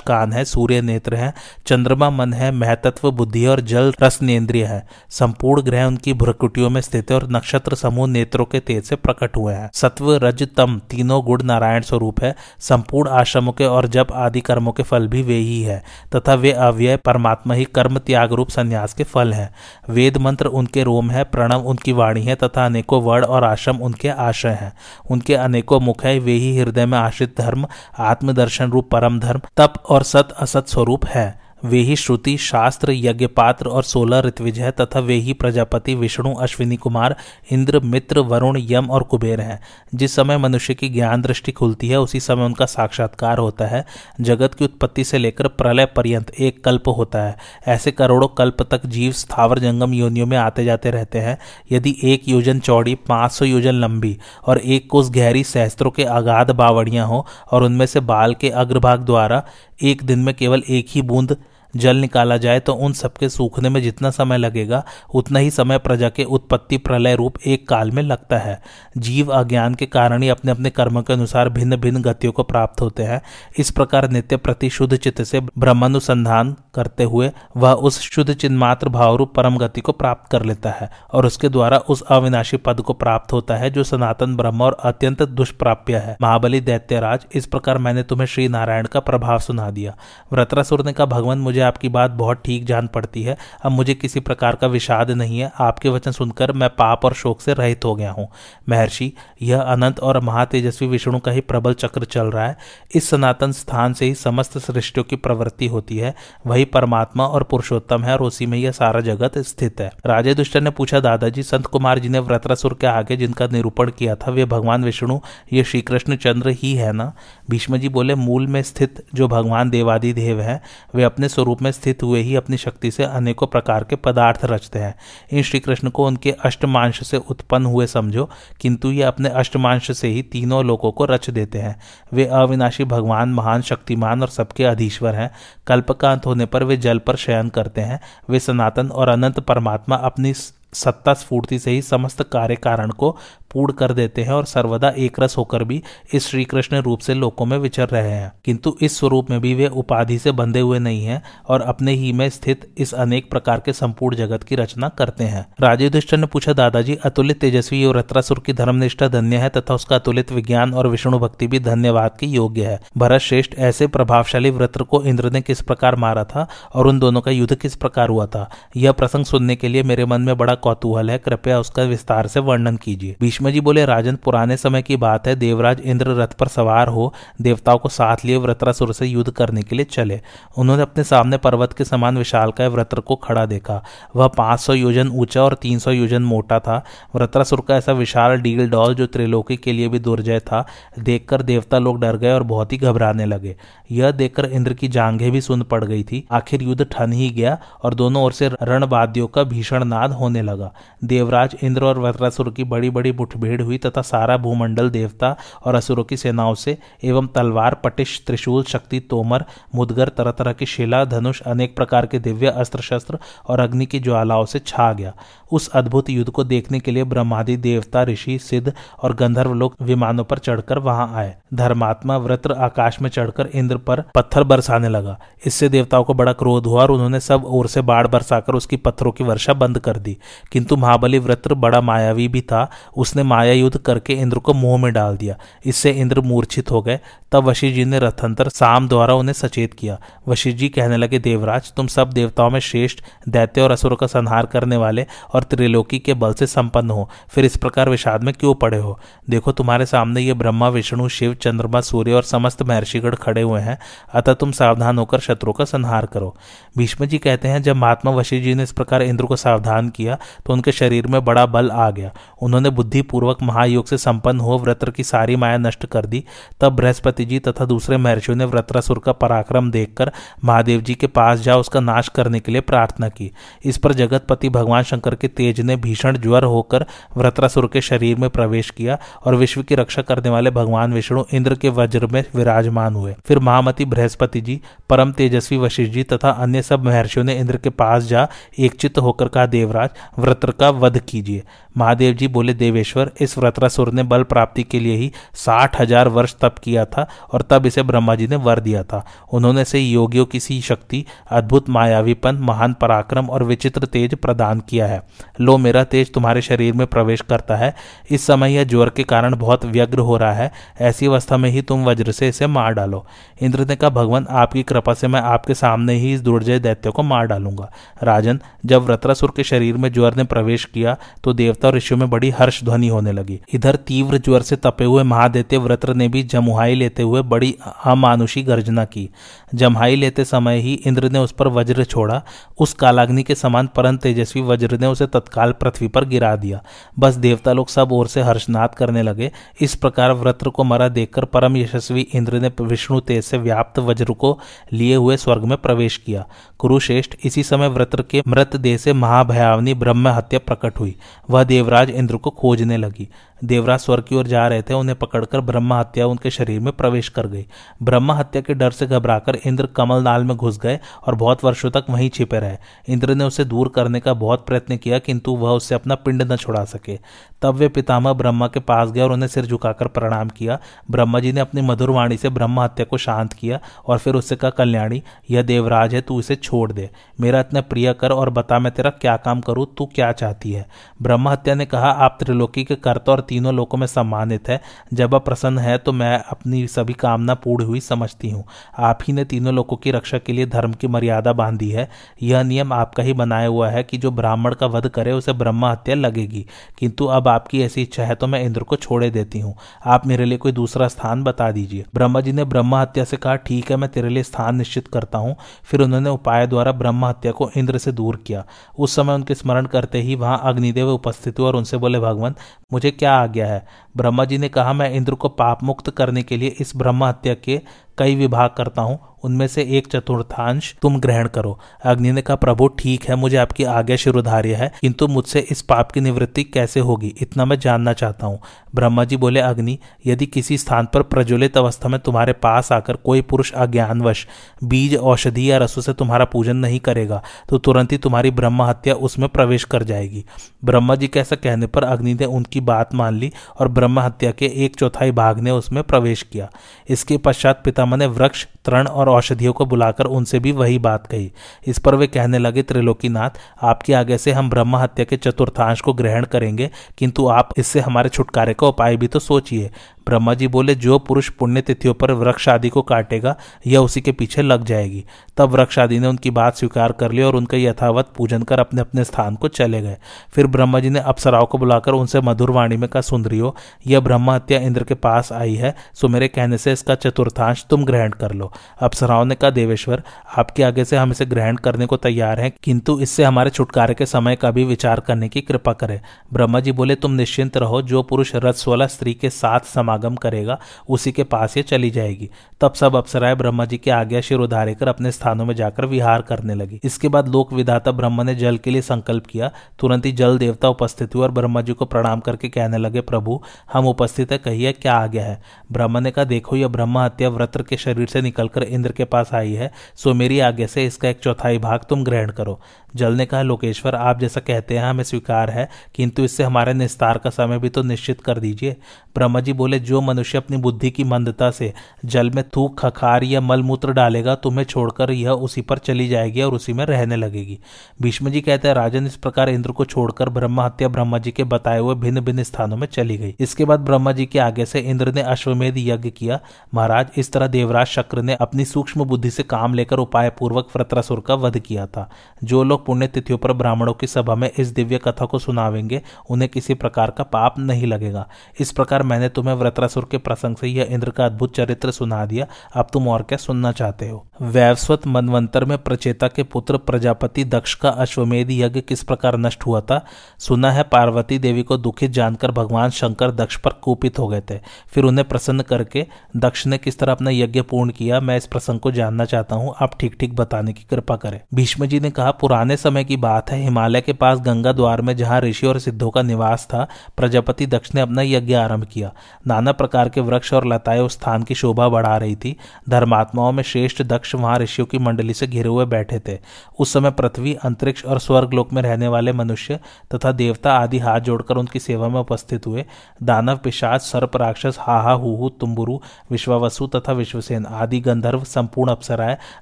कान है, सूर्य नेत्र है, चंद्रमा मन है, महतत्व, बुद्धि और जल रस नेन्द्रिय है। संपूर्ण ग्रह उनकी भ्रकुटियों में स्थित है और नक्षत्र समूह नेत्रों के तेज से प्रकट हुए हैं। सत्व, रज, तम तीनों गुण नारायण स्वरूप है। संपूर्ण आश्रमों के और जब आदि कर्मों के फल भी वे ही है, तथा वे अव्यय, परमात्मा ही कर्म, त्याग रूप, संन्यास के फल हैं। वेद मंत्र उनके रोम है, प्रणव उनकी वाणी है, तथा अनेकों वर्ण और आश्रम उनके आशय हैं। उनके अनेकों मुख है, वे ही हृदय में आश्रित धर्म, आत्मदर्शन रूप, परम धर्म, तप और सत असत स्वरूप है। वे ही श्रुति, शास्त्र यज्ञ पात्र और सोलह ऋत्विज है, तथा वे ही प्रजापति, विष्णु, अश्विनी कुमार, इंद्र, मित्र, वरुण, यम और कुबेर हैं। जिस समय मनुष्य की ज्ञान दृष्टि खुलती है, उसी समय उनका साक्षात्कार होता है। जगत की उत्पत्ति से लेकर प्रलय पर्यंत एक कल्प होता है। ऐसे करोड़ों कल्प तक जीव स्थावर जंगम योनियों में आते जाते रहते हैं। यदि एक योजन चौड़ी, पाँच योजन लंबी और एक कोस गहरी सहस्त्रों के अगाध बावड़ियाँ हो और उनमें से बाल के अग्रभाग द्वारा एक दिन में केवल एक ही बूंद जल निकाला जाए तो उन सबके सूखने में जितना समय लगेगा, उतना ही समय प्रजा के उत्पत्ति प्रलय रूप एक काल में लगता है। जीव अज्ञान के कारण ही अपने अपने कर्मों के अनुसार भिन्न भिन्न गतियों को प्राप्त होते हैं। इस प्रकार नित्य प्रति शुद्ध चित्त से ब्रह्मानुसंधान करते हुए वह उस शुद्ध चिन्मात्र भावरूप परम गति को प्राप्त कर लेता है और उसके द्वारा उस अविनाशी पद को प्राप्त होता है जो सनातन ब्रह्म और अत्यंत दुष्प्राप्य है। महाबली दैत्यराज, इस प्रकार मैंने तुम्हें श्री नारायण का प्रभाव सुना दिया। व्रतरासुर ने कहा, भगवान, मुझे आपकी बात बहुत ठीक जान पड़ती है। अब मुझे किसी प्रकार का विषाद नहीं है। आपके वचन सुनकर मैं पाप और शोक से रहित हो गया हूँ। महर्षि, यह अनंत और महातेजस्वी विष्णु का ही प्रबल चक्र चल रहा है। इस सनातन स्थान से ही समस्त सृष्टियों की प्रवृत्ति होती है। वही परमात्मा और पुरुषोत्तम है और उसी में यह सारा जगत स्थित है। राजे दुष्ट ने पूछा, दादाजी, संत कुमार जी ने व्रतरासुर के आगे जिनका निरूपण किया था, वे भगवान विष्णु, ये श्री कृष्ण चंद्र ही है ना? भीष्म जी बोले, मूल में स्थित जो भगवान देवादि देव है, वे अपने में स्थित हुए ही अपनी शक्ति से अनेकों प्रकार के पदार्थ रचते हैं। इन श्री कृष्ण को उनके अष्टमांश से उत्पन्न हुए समझो, किंतु ये अपने अष्टमांश से ही तीनों लोगों को रच देते हैं। वे अविनाशी भगवान, महान शक्तिमान और सबके अधीश्वर हैं। कल्पकांत होने पर वे जल पर शयन करते हैं। वे सनातन और अनंत परमात्मा अपनी सत्ता स्फूर्ति से ही समस्त कार्य कारण को पूर्ण कर देते हैं और सर्वदा एक रस होकर भी इस श्री कृष्ण रूप से लोकों में विचर रहे हैं। किंतु इस स्वरूप में भी वे उपाधि से बंधे हुए नहीं हैं और अपने ही में स्थित इस अनेक प्रकार के संपूर्ण जगत की रचना करते हैं। राजे ने पूछा, दादाजी, अतुलित तेजस्वी और रत्रासुर की धर्मनिष्ठा धन्य है तथा उसका अतुलित विज्ञान और विष्णु भक्ति भी धन्यवाद की योग्य है। भरत श्रेष्ठ ऐसे प्रभावशाली व्रत को इंद्र ने किस प्रकार मारा था और उन दोनों का युद्ध किस प्रकार हुआ था? यह प्रसंग सुनने के लिए मेरे मन में बड़ा कौतूहल है, कृपया उसका विस्तार से वर्णन कीजिए। भीष्म जी बोले, राजन, पुराने समय की बात है, देवराज इंद्र रथ पर सवार हो, देवताओं को साथ लिए व्रत्रासुर से युद्ध करने के लिए चले। उन्होंने अपने सामने पर्वत के समान विशाल का व्रत्र को खड़ा देखा। वह 500 योजन ऊँचा और 300 योजन मोटा था। व्रत्रासुर का ऐसा विशाल डील डॉल जो त्रिलोकी के लिए भी दुर्जय था, देखकर देवता लोग डर गए और बहुत ही घबराने लगे। यह देखकर इंद्र की जांघें भी सुन पड़ गई थी। आखिर युद्ध ठन ही गया और दोनों ओर से रणवाद्यों का भीषण नाद होने लगा। देवराज, इंद्र और वज्रासुर की बड़ी बड़ी मुठभेड़ हुई तथा सारा भूमंडल देवता और असुरों की सेनाओं से एवं तलवार, पटिश, त्रिशूल, शक्ति, तोमर, मुदगर तरह तरह की शिला, धनुष, अनेक प्रकार के दिव्य अस्त्र शस्त्र और अग्नि की ज्वालाओं से छा गया। उस अद्भुत युद्ध को देखने के लिए ब्रह्मादि देवता, ऋषि, सिद्ध और गंधर्व लोग विमानों पर चढ़कर वहाँ आए। धर्मात्मा व्रत आकाश में चढ़कर इंद्र पर पत्थर बरसाने लगा। इससे देवताओं को बड़ा क्रोध हुआ और उन्होंने सब ओर से बाढ़ बरसाकर उसकी पत्थरों की वर्षा बंद कर दी। किंतु महाबली व्रत बड़ा मायावी भी था। उसने माया युद्ध करके इंद्र को मुँह में डाल दिया। इससे इंद्र मूर्छित हो गए। तब वशिष्ठ जी ने रथंतर साम द्वारा उन्हें सचेत किया। वशिष्ठ जी कहने लगे, देवराज, तुम सब देवताओं में श्रेष्ठ, दैत्य और असुर का संहार करने वाले और त्रिलोकी के बल से संपन्न हो। फिर इस प्रकार विषाद में क्यों पड़े हो? देखो, तुम्हारे सामने ये ब्रह्मा, विष्णु, शिव, चंद्रमा, सूर्य और समस्त महर्षिगढ़ खड़े हुए हैं। अतः तुम सावधान होकर शत्रु का संहार करो। भीष्म जी कहते हैं, जब महात्मा वशिष्ठ जी ने इस प्रकार इंद्र को सावधान किया तो उनके शरीर में बड़ा बल आ गया। उन्होंने बुद्धिपूर्वक महायोग से संपन्न हो व्रत्र की सारी माया नष्ट कर दी। तब बृहस्पति जी तथा दूसरे महर्षियों ने व्रत्रासुर का पराक्रम देखकर महादेव जी के पास जा उसका नाश करने के लिए प्रार्थना की। इस पर जगतपति भगवान शंकर के तेज ने भीषण ज्वर होकर व्रत्रासुर के शरीर में प्रवेश किया और विश्व की रक्षा करने वाले भगवान विष्णु इंद्र के वज्र में विराजमान हुए। फिर महामती बृहस्पति जी, परम तेजस्वी वशिष्ठ जी तथा अन्य सब महर्षियों ने इंद्र के पास जा एकचित होकर कहा, देवराज व्रत्र का वध कीजिए। महादेव जी बोले, देवेश्वर, इस व्रत्रासुर ने बल प्राप्ति के लिए ही साठ हज़ार वर्ष तप किया था और तब इसे ब्रह्मा जी ने वर दिया था। उन्होंने से योगियों की सी शक्ति, अद्भुत मायावीपन, महान पराक्रम और विचित्र तेज प्रदान किया है। लो, मेरा तेज तुम्हारे शरीर में प्रवेश करता है। इस समय यह ज्वर के कारण बहुत व्यग्र हो रहा है। ऐसी अवस्था में ही तुम वज्र से इसे मार डालो। इंद्र ने कहा, भगवान, आपकी कृपा से मैं आपके सामने ही इस दुर्जय दैत्य को मार डालूँगा। राजन, जब व्रत्रासुर के शरीर में ज्वर ने प्रवेश किया तो देवता और ऋषियों में बड़ी हर्ष ध्वनि होने लगी। इधर तीव्र ज्वर से तपे हुए महादेत्य व्रत्र ने भी जमुहाई लेते हुए बड़ी अमानुषी गर्जना की। जमहाई लेते समय ही इंद्र ने उस पर वज्र छोड़ा। उस कालाग्नि के समान परम तेजस्वी वज्र ने उसे तत्काल पृथ्वी पर गिरा दिया। बस देवता लोग सब ओर से हर्षनाद करने लगे। इस प्रकार व्रत्र को मरा देखकर परम यशस्वी इंद्र ने विष्णु तेज से व्याप्त वज्र को लिए हुए स्वर्ग में प्रवेश किया। कुरुश्रेष्ठ इसी समय व्रत्र के मृत देह से महाभयावनी ब्रह्म हत्या प्रकट हुई। वह देवराज इंद्र को खोजने लगी। देवराज स्वर्ग की ओर जा रहे थे, उन्हें पकड़कर ब्रह्म हत्या उनके शरीर में प्रवेश कर गई। ब्रह्म हत्या के डर से घबराकर इंद्र कमल नाल में घुस गए और बहुत वर्षों तक वहीं छिपे रहे। इंद्र ने उसे दूर करने का बहुत प्रयत्न किया, किंतु वह उससे अपना पिंड न छुड़ा सके। तब वे पितामह ब्रह्मा के पास गए और उन्हें सिर झुकाकर प्रणाम किया। ब्रह्मा जी ने अपनी मधुर वाणी से ब्रह्म हत्या को शांत किया और फिर उससे कहा, कल्याणी, यह देवराज है, तू इसे छोड़ दे। मेरा इतना प्रिय कर और बता मैं तेरा क्या काम करूँ? तू क्या चाहती है? ब्रह्म हत्या ने कहा, आप त्रिलोकी के कर्ता और तीनों लोगों में सम्मानित है। जब आप प्रसन्न है तो मैं अपनी सभी कामना पूर्ण हुई समझती हूँ। आप ही ने तीनों लोगों की रक्षा के लिए धर्म की मर्यादा बांधी है। यह नियम आपका ही बनाया हुआ है कि जो ब्राह्मण का वध करे, उसे ब्रह्म हत्या लगेगी। किंतु अब आपकी ऐसी इच्छा है तो मैं इंद्र को छोड़े देती हूँ। आप मेरे लिए कोई दूसरा स्थान बता दीजिए। ब्रह्मा जी ने ब्रह्म हत्या से कहा, ठीक है, मैं तेरे लिए स्थान निश्चित करता हूँ। फिर उन्होंने उपाय द्वारा ब्रह्म हत्या को इंद्र से दूर किया। उस समय उनके स्मरण करते ही वहाँ अग्निदेव उपस्थित हुए और उनसे बोले, भगवान, मुझे क्या आ गया है। ब्रह्मा जी ने कहा, मैं इंद्र को पाप मुक्त करने के लिए इस ब्रह्म हत्या के कई विभाग करता हूँ, उनमें से एक चतुर्थांश तुम ग्रहण करो। अग्नि ने कहा, प्रभु, ठीक है, मुझे आपकी आज्ञा शिरोधार्य है, किंतु मुझसे इस पाप की निवृत्ति कैसे होगी? इतना मैं जानना चाहता हूँ। ब्रह्मा जी बोले, अग्नि, यदि किसी स्थान पर प्रज्वलित अवस्था में तुम्हारे पास आकर कोई पुरुष अज्ञानवश बीज, औषधि या रसों से तुम्हारा पूजन नहीं करेगा तो तुरंत ही तुम्हारी ब्रह्म हत्या उसमें प्रवेश कर जाएगी। ब्रह्मा जी के ऐसा कहने पर अग्नि ने उनकी बात मान ली और ब्रह्म हत्या के एक चौथाई भाग ने उसमें प्रवेश किया। इसके पश्चात पितामह ने वृक्ष तृण और औषधियों को बुलाकर उनसे भी वही बात कही। इस पर वे कहने लगे, त्रिलोकीनाथ, आपके आगे से हम ब्रह्म हत्या के चतुर्थांश को ग्रहण करेंगे, किंतु आप इससे हमारे छुटकारे का उपाय भी तो सोचिए। ब्रह्मा जी बोले, जो पुरुष पुण्य तिथियों पर वृक्ष आदि को काटेगा, यह उसी के पीछे लग जाएगी। तब वृक्ष आदि ने उनकी बात स्वीकार कर ली और उनका यथावत पूजन कर अपने अपने स्थान को चले गए। फिर ब्रह्मा जी ने अप्सराओं को बुलाकर उनसे मधुर वाणी में कहा, सुंदरियो, यह ब्रह्म हत्या इंद्र के पास आई है, सो मेरे कहने से इसका चतुर्थांश तुम ग्रहण कर लो। अप्सराओं ने कहा देवेश्वर, आपके आगे से हम इसे ग्रहण करने को तैयार हैं, किंतु इससे हमारे छुटकारे के समय का भी विचार करने की कृपा करें। ब्रह्मा जी बोले, तुम निश्चिंत रहो, जो पुरुष रथ स्त्री के साथ समागम करेगा, उसी के पास ये चली जाएगी। तब सब अप्सराएँ ब्रह्मा जी के आज्ञा शिर उधारे कर अपने स्थानों में जाकर विहार करने लगी। इसके बाद लोक विधाता ब्रह्म ने जल के लिए संकल्प किया। तुरंत ही जल देवता उपस्थित हुए और ब्रह्मा जी को प्रणाम करके कहने लगे, प्रभु, हम उपस्थित है, कहिए क्या आज्ञा है? ब्रह्म ने कहा, देखो, यह ब्रह्म हत्या व्रत के शरीर से निकलकर इंद्र के पास आई है, सो मेरी आज्ञा से इसका एक चौथाई भाग तुम ग्रहण करो। जल ने कहा, लोकेश्वर, आप जैसा कहते हैं, हमें स्वीकार है, किंतु इससे हमारे निस्तार का समय भी तो निश्चित कर दीजिए। ब्रह्मा जी बोले, जो मनुष्य अपनी बुद्धि की मंदता से जल में थूक, खखार या मलमूत्र डालेगा, तुम्हें छोड़कर यह उसी पर चली जाएगी और उसी में रहने लगेगी। भीष्म जी कहते हैं, राजन, इस प्रकार इंद्र को छोड़कर ब्रह्म हत्या ब्रह्मा जी के बताए हुए भिन्न भिन्न स्थानों में चली गई। इसके बाद ब्रह्मा जी के आगे से इंद्र ने अश्वमेध यज्ञ किया। महाराज, इस तरह देवराज शक्र ने अपनी सूक्ष्म बुद्धि से काम लेकर उपाय पूर्वक व्रत्रासुर का वध किया था। जो लोग पुण्य तिथियों पर ब्राह्मणों की सभा में इस दिव्य कथा को सुनावेंगे, उन्हें किसी प्रकार का पाप नहीं लगेगा। इस प्रकार मैंने तुम्हें व्रत्रासुर के प्रसंग से यह इंद्र का अद्भुत चरित्र सुना दिया। अब तुम और क्या सुनना चाहते हो? वैवस्वत मनवंतर में प्रचेता के पुत्र प्रजापति दक्ष का अश्वमेध यज्ञ किस प्रकार नष्ट हुआ था? सुना है पार्वती देवी को दुखित जानकर भगवान शंकर दक्ष पर कुपित हो गए थे। फिर उन्हें प्रसन्न करके दक्ष ने किस तरह अपना यज्ञ पूर्ण किया? मैं इस प्रसंग को जानना चाहता हूँ, आप ठीक ठीक बताने की कृपा करें। भीष्म जी ने कहा, पुराने समय की बात है, हिमालय के पास गंगा द्वार में जहाँ ऋषि और सिद्धों का निवास था, प्रजापति दक्ष ने अपना यज्ञ आरंभ किया। नाना प्रकार के वृक्ष और लताएँ उस स्थान की शोभा बढ़ा रही थी। धर्मात्माओं में श्रेष्ठ दक्ष वहाँ ऋषियों की मंडली से घिरे हुए बैठे थे। उस समय पृथ्वी, अंतरिक्ष और स्वर्ग लोक में रहने वाले मनुष्य तथा देवता आदि हाथ जोड़कर उनकी सेवा में उपस्थित हुए। दानव, पिशाच, सर्प, राक्षस, हाहा, हुहू, तुम्बुरु, विश्वावसु तथा विश्वसेन आदि गंधर्व संपूर्ण अप्सराएँ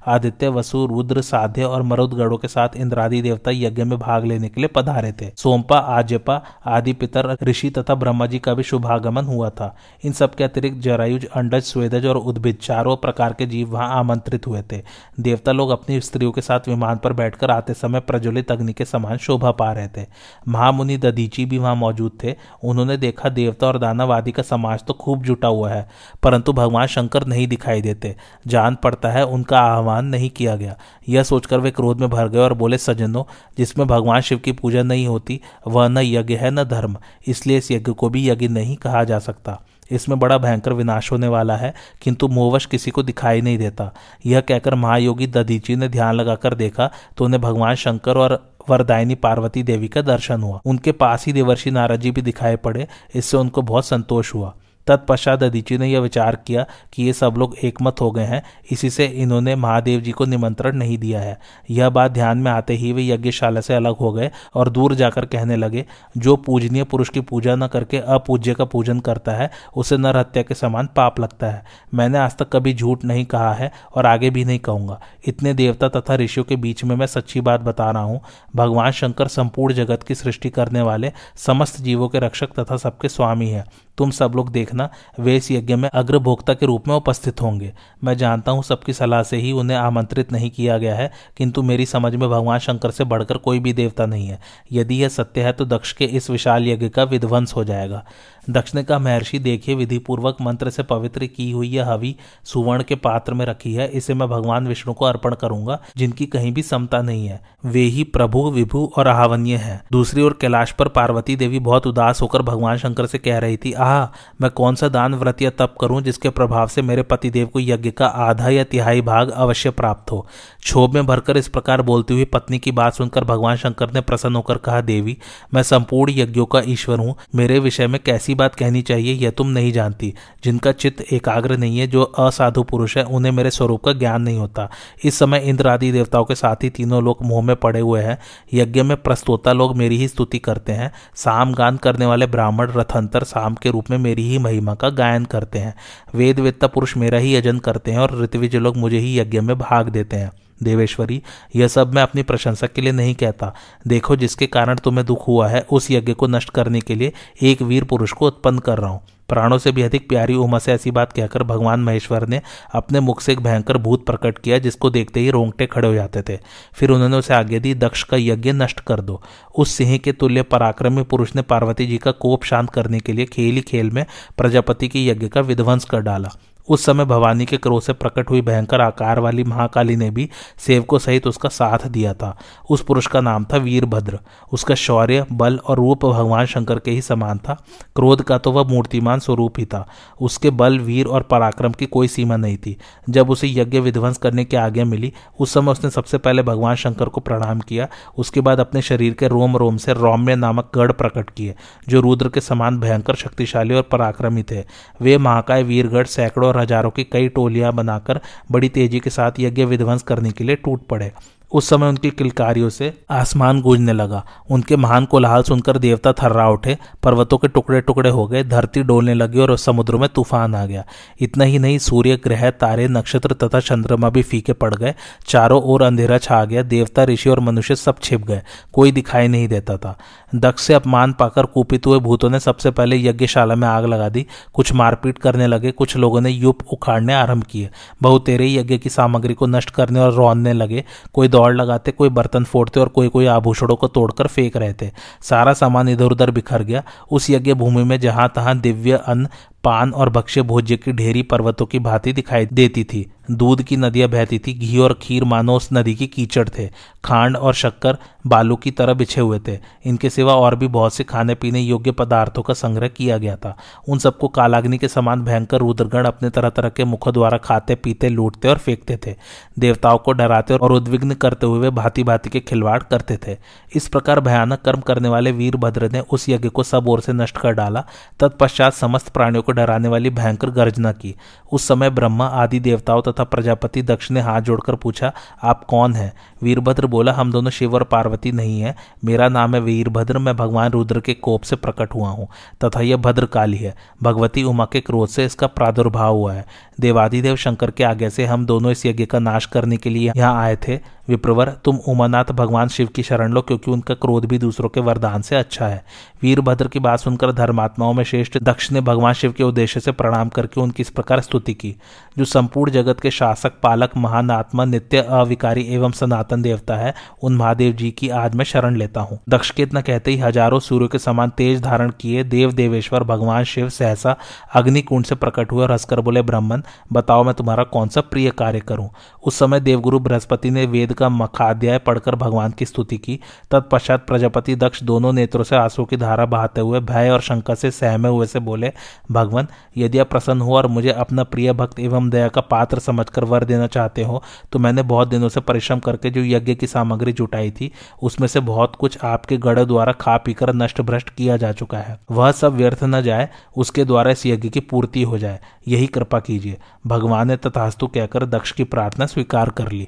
आदित्य वसु रुद्र, साध्य और मरुदगढ़ों के साथ इंद्रादि देवता यज्ञ में भाग लेने के लिए पधारे थे। सोमपा आजपा आदि पितर, ऋषि तथा ब्रह्मा जी का भी शुभागमन हुआ था। इन सब के अतिरिक्त जरायुज, अंडज, स्वेदज और उद्भिद चारों प्रकार के जीव वहाँ आमंत्रित हुए थे। देवता लोग अपनी स्त्रियों के साथ विमान पर बैठकर आते समय प्रज्वलित अग्नि के समान शोभा पा रहे थे। महामुनि ददीची भी वहाँ मौजूद थे। उन्होंने देखा देवता और दानव आदि का समाज तो खूब जुटा हुआ है, परंतु भगवान शंकर नहीं दिखाई देते। जान पड़ता है, उनका आह्वान नहीं किया गया। यह सोचकर वे क्रोध में भर गए और बोले, सज्जनों, जिसमें भगवान शिव की पूजा नहीं होती, वह न यज्ञ है, न धर्म। इसलिए इस यज्ञ को भी यज्ञ नहीं कहा जा सकता। इसमें बड़ा भयंकर विनाश होने वाला है, किंतु मोवश किसी को दिखाई नहीं देता। यह कहकर महायोगी दधीची ने ध्यान लगाकर देखा तो उन्हें भगवान शंकर और वरदायनी पार्वती देवी का दर्शन हुआ। उनके पास ही देवर्षि नाराजी भी दिखाई पड़े, इससे उनको बहुत संतोष हुआ। तत्पश्चात अदिति ने यह विचार किया कि ये सब लोग एकमत हो गए हैं, इसी से इन्होंने महादेव जी को निमंत्रण नहीं दिया है। यह बात ध्यान में आते ही वे यज्ञशाला से अलग हो गए और दूर जाकर कहने लगे, जो पूजनीय पुरुष की पूजा न करके अपूज्य का पूजन करता है, उसे नर हत्या के समान पाप लगता है। मैंने आज तक कभी झूठ नहीं कहा है और आगे भी नहीं कहूँगा। इतने देवता तथा ऋषियों के बीच में मैं सच्ची बात बता रहा हूँ। भगवान शंकर संपूर्ण जगत की सृष्टि करने वाले समस्त जीवों के रक्षक तथा सबके स्वामी है। तुम सब लोग देखना, वे इस यज्ञ में अग्रभोक्ता के रूप में उपस्थित होंगे। मैं जानता हूँ सबकी सलाह से ही उन्हें आमंत्रित नहीं किया गया है, किंतु मेरी समझ में भगवान शंकर से बढ़कर कोई भी देवता नहीं है। यदि यह सत्य है तो दक्ष के इस विशाल यज्ञ का विध्वंस हो जाएगा। दक्ष ने कहा महर्षि देखिए विधि पूर्वक मंत्र से पवित्र की हुई यह हवि सुवर्ण के पात्र में रखी है। इसे मैं भगवान विष्णु को अर्पण करूँगा, जिनकी कहीं भी समता नहीं है। वे ही प्रभु, विभु और आहावन्य है। दूसरी ओर कैलाश पर पार्वती देवी बहुत उदास होकर भगवान शंकर से कह रही थी, आह, मैं कौन सा दान व्रत या तप करूँ जिसके प्रभाव से मेरे पतिदेव को यज्ञ का आधा या तिहाई भाग अवश्य प्राप्त हो? क्षोभ में भरकर इस प्रकार बोलती हुई पत्नी की बात सुनकर भगवान शंकर ने प्रसन्न होकर कहा, देवी, मैं संपूर्ण यज्ञों का ईश्वर हूँ। मेरे विषय में कैसी बात कहनी चाहिए, यह तुम नहीं जानती। जिनका चित्त एकाग्र नहीं है, जो असाधु पुरुष है, उन्हें मेरे स्वरूप का ज्ञान नहीं होता। इस समय इंद्र आदि देवताओं के साथ ही तीनों लोग मुँह में पड़े हुए हैं। यज्ञ में प्रस्तोता लोग मेरी ही स्तुति करते हैं। साम गान करने वाले ब्राह्मण रथंतर साम के रूप में मेरी ही महिमा का गायन करते हैं। वेद वेदता पुरुष मेरा ही यजन करते हैं और ऋतविज लोग मुझे ही यज्ञ में भाग देते हैं। देवेश्वरी, यह सब मैं अपनी प्रशंसा के लिए नहीं कहता। देखो, जिसके कारण तुम्हें दुख हुआ है, उस यज्ञ को नष्ट करने के लिए एक वीर पुरुष को उत्पन्न कर रहा हूँ। प्राणों से भी अधिक प्यारी उमा से ऐसी बात कहकर भगवान महेश्वर ने अपने मुख से एक भयंकर भूत प्रकट किया, जिसको देखते ही रोंगटे खड़े हो जाते थे। फिर उन्होंने उसे आगे दी, दक्ष का यज्ञ नष्ट कर दो। उस सिंह के तुल्य पराक्रमी पुरुष ने पार्वती जी का कोप शांत करने के लिए खेल ही खेल में प्रजापति के यज्ञ का विध्वंस कर डाला। उस समय भवानी के क्रोध से प्रकट हुई भयंकर आकार वाली महाकाली ने भी सेवकों सहित उसका साथ दिया था। उस पुरुष का नाम था वीरभद्र। उसका शौर्य, बल और रूप भगवान शंकर के ही समान था। क्रोध का तो वह मूर्तिमान स्वरूप ही था। उसके बल, वीर और पराक्रम की कोई सीमा नहीं थी। जब उसे यज्ञ विध्वंस करने की आज्ञा मिली, उस समय उसने सबसे पहले भगवान शंकर को प्रणाम किया। उसके बाद अपने शरीर के रोम रोम से रौम्य नामक गढ़ प्रकट किए, जो रुद्र के समान भयंकर शक्तिशाली और पराक्रमी थे। वे महाकाय वीरगढ़ सैकड़ों और हज़ारों की कई टोलियाँ बनाकर बड़ी तेज़ी के साथ यज्ञ विध्वंस करने के लिए टूट पड़े। उस समय उनकी किलकारियों से आसमान गूंजने लगा। उनके महान कोलाहल सुनकर देवता थर्रा उठे, पर्वतों के टुकड़े टुकड़े हो गए, धरती डोलने लगी और समुद्र में तूफ़ान आ गया। इतना ही नहीं, सूर्य, ग्रह, तारे, नक्षत्र तथा चंद्रमा भी फीके पड़ गए। चारों ओर अंधेरा छा गया, देवता, ऋषि और मनुष्य सब छिप गए। कोई दिखाई नहीं देता था। दक्ष से अपमान पाकर कुपित हुए भूतों ने सबसे पहले यज्ञशाला में आग लगा दी। कुछ मारपीट करने लगे, कुछ लोगों ने युप उखाड़ने आरंभ किए। बहुतेरे यज्ञ की सामग्री को नष्ट करने और रौनने लगे। कोई दौड़ लगाते, कोई बर्तन फोड़ते और कोई कोई आभूषणों को तोड़कर फेंक रहे थे। सारा सामान इधर उधर बिखर गया। उस यज्ञ भूमि में जहाँ तहां दिव्य अन्न पान और भक्ष्य भोज्य की ढेरी पर्वतों की भांति दिखाई देती थी। दूध की नदियाँ बहती थी, घी और खीर मानो उस नदी की कीचड़ थे। खांड और शक्कर बालू की तरह बिछे हुए थे। इनके सिवा और भी बहुत से खाने पीने योग्य पदार्थों का संग्रह किया गया था। उन सबको कालाग्नि के समान भयंकर रुद्रगण अपने तरह तरह के मुखों द्वारा खाते पीते लूटते और फेंकते थे। देवताओं को डराते और उद्विग्न करते हुए भांति भांति के खिलवाड़ करते थे। इस प्रकार भयानक कर्म करने वाले वीरभद्र ने उस यज्ञ को सब ओर से नष्ट कर डाला। तत्पश्चात समस्त प्राणियों को डराने वाली भयंकर गर्जना की। उस समय ब्रह्मा, आदि देवताओं तथा प्रजापति दक्ष ने हाथ जोड़कर पूछा, आप कौन हैं? वीरभद्र बोला, हम दोनों शिव और पार्वती नहीं है। मेरा नाम है वीरभद्र, मैं भगवान रुद्र के कोप से प्रकट हुआ हूँ, तथा यह भद्रकाली है। भगवती उमा के क्रोध से इसका प्रादुर्भाव हुआ है। देवादिदेव शंकर के आगे से हम दोनों इस यज्ञ का नाश करने के लिए यहाँ आए थे। विप्रवर, तुम उमानाथ भगवान शिव की शरण लो, क्योंकि उनका क्रोध भी दूसरों के वरदान से अच्छा है। वीरभद्र की बात सुनकर धर्मात्माओं में श्रेष्ठ दक्ष ने भगवान शिव के उद्देश्य से प्रणाम करके उनकी इस प्रकार स्तुति की, जो संपूर्ण जगत के शासक, पालक, महान आत्मा, नित्य अविकारी एवं सनातन देवता है, उन महादेव जी की आज मैं शरण लेता हूँ। दक्ष के इतना कहते ही हज़ारों सूर्य के समान तेज धारण किए देव देवेश्वर भगवान शिव सहसा अग्निकुंड से प्रकट हुए और हंसकर बोले, ब्राह्मण, बताओ मैं तुम्हारा कौन सा प्रिय कार्य करूँ? उस समय देवगुरु बृहस्पति ने वेद का मखाध्याय पढ़कर भगवान की स्तुति की। तत्पश्चात प्रजापति दक्ष दोनों नेत्रों से आँसू की धारा बहाते हुए भय और शंका से सहमे हुए से बोले, भगवान, यदि आप प्रसन्न हो और मुझे अपना प्रिय भक्त एवं दया का पात्र समझकर वर देना चाहते हो तो मैंने बहुत दिनों से परिश्रम करके जो यज्ञ की सामग्री जुटाई थी, उसमें से बहुत कुछ आपके गढ़ द्वारा खा पीकर नष्ट भ्रष्ट किया जा चुका है। वह सब व्यर्थ न जाए, उसके द्वारा इस यज्ञ की पूर्ति हो जाए। यही कृपा कीजिए। भगवान ने तथास्तु कहकर दक्ष की प्रार्थना स्वीकार कर ली।